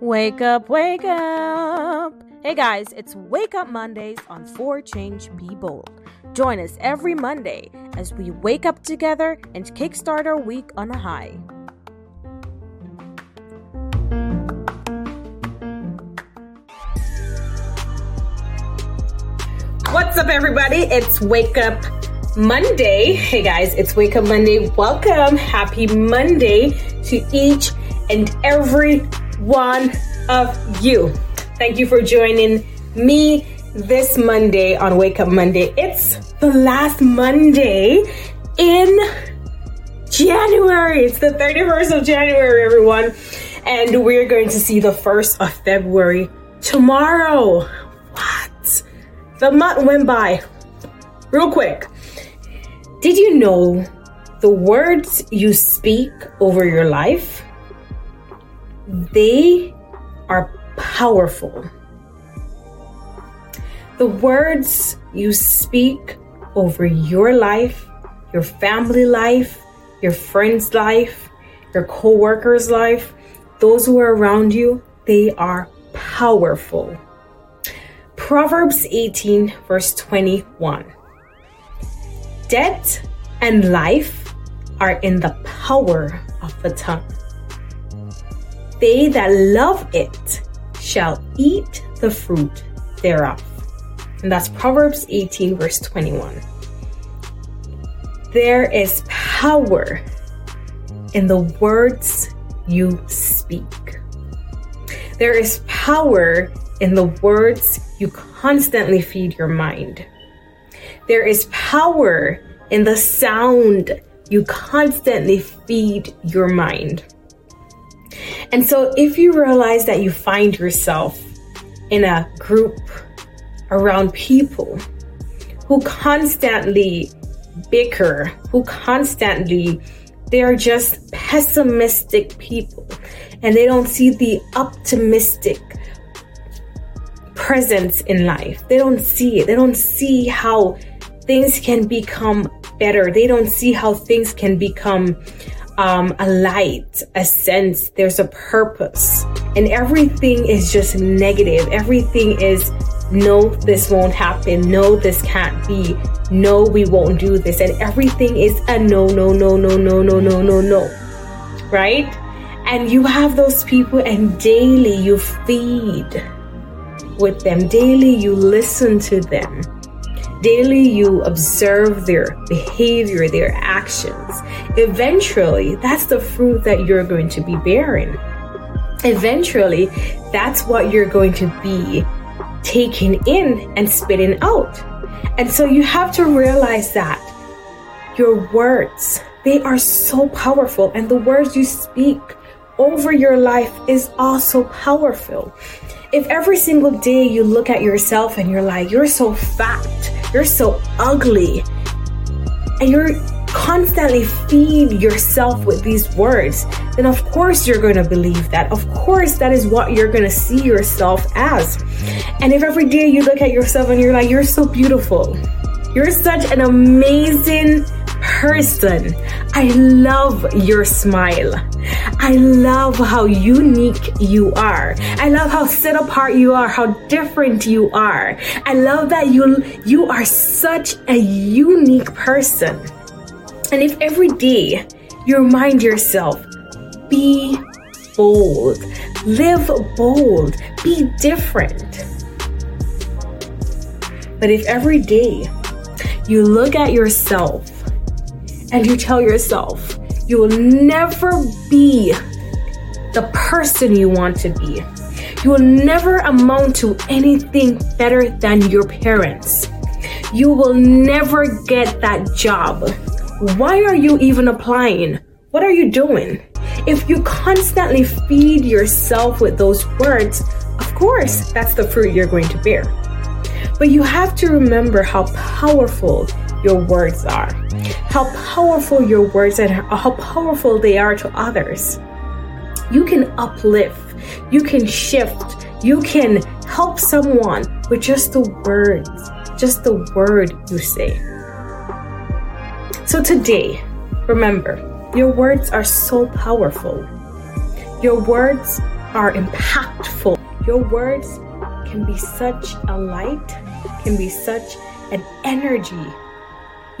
Wake up, wake up. Hey guys, it's Wake Up Mondays on 4 Change Be Bold. Join us every Monday as we wake up together and kickstart our week on a high. What's up, everybody? It's Wake Up Monday. Hey guys, it's Wake Up Monday. Welcome. Happy Monday to each and every one of you. Thank you for joining me this Monday on Wake Up Monday. It's the last Monday in January. It's the 31st of January, everyone. And we're going to see the 1st of February tomorrow. What? The month went by real quick. Did you know the words you speak over your life they are powerful. The words you speak over your life, your family life, your friend's life, your co-worker's life, those who are around you, they are powerful. Proverbs 18 verse 21. Death and life are in the power of the tongue. They that love it shall eat the fruit thereof. And that's Proverbs 18, verse 21. There is power in the words you speak. There is power in the words you constantly feed your mind. There is power in the sound you constantly feed your mind. And so, if you realize that you find yourself in a group around people who constantly bicker, who constantly they're just pessimistic people and they don't see the optimistic presence in life. They don't see it. They don't see how things can become better. They don't see how things can become um, a light, a sense, there's a purpose. And everything is just negative. Everything is no, this won't happen. No, this can't be. No, we won't do this. And everything is a no, no, no, no, no, no, no, no, no. Right? And you have those people, and daily you feed with them. Daily you listen to them Daily, you observe their behavior, their actions. Eventually, that's the fruit that you're going to be bearing. Eventually, that's what you're going to be taking in and spitting out. And so you have to realize that your words, they are so powerful, and the words you speak over your life is also powerful. If every single day you look at yourself and you're like, you're so fat, you're so ugly, and you're constantly feed yourself with these words, then of course you're going to believe that. Of course, that is what you're going to see yourself as. And if every day you look at yourself and you're like, you're so beautiful, you're such an amazing person. I love your smile. I love how unique you are. I love how set apart you are, how different you are. I love that you you are such a unique person. And if every day you remind yourself, be bold, live bold, be different. But if every day you look at yourself and you tell yourself you will never be the person you want to be. You will never amount to anything better than your parents. You will never get that job. Why are you even applying? What are you doing? If you constantly feed yourself with those words, of course, that's the fruit you're going to bear. But you have to remember how powerful your words are, how powerful your words and how powerful they are to others. You can uplift, you can shift, you can help someone with just the words, just the word you say. So today, remember, your words are so powerful. Your words are impactful. Your words can be such a light, can be such an energy.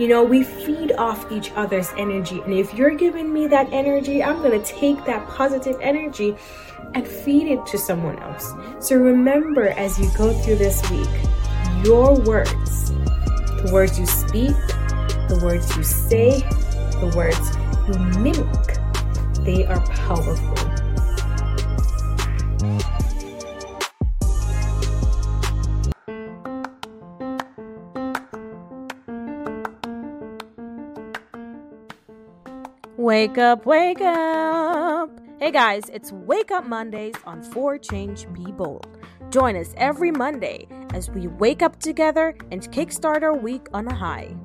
You know, we feed off each other's energy. And if you're giving me that energy, I'm going to take that positive energy and feed it to someone else. So remember as you go through this week, your words, the words you speak, the words you say, the words you mimic, they are powerful. Wake up, wake up. Hey guys, it's Wake Up Mondays on 4 Change Be Bold. Join us every Monday as we wake up together and kickstart our week on a high.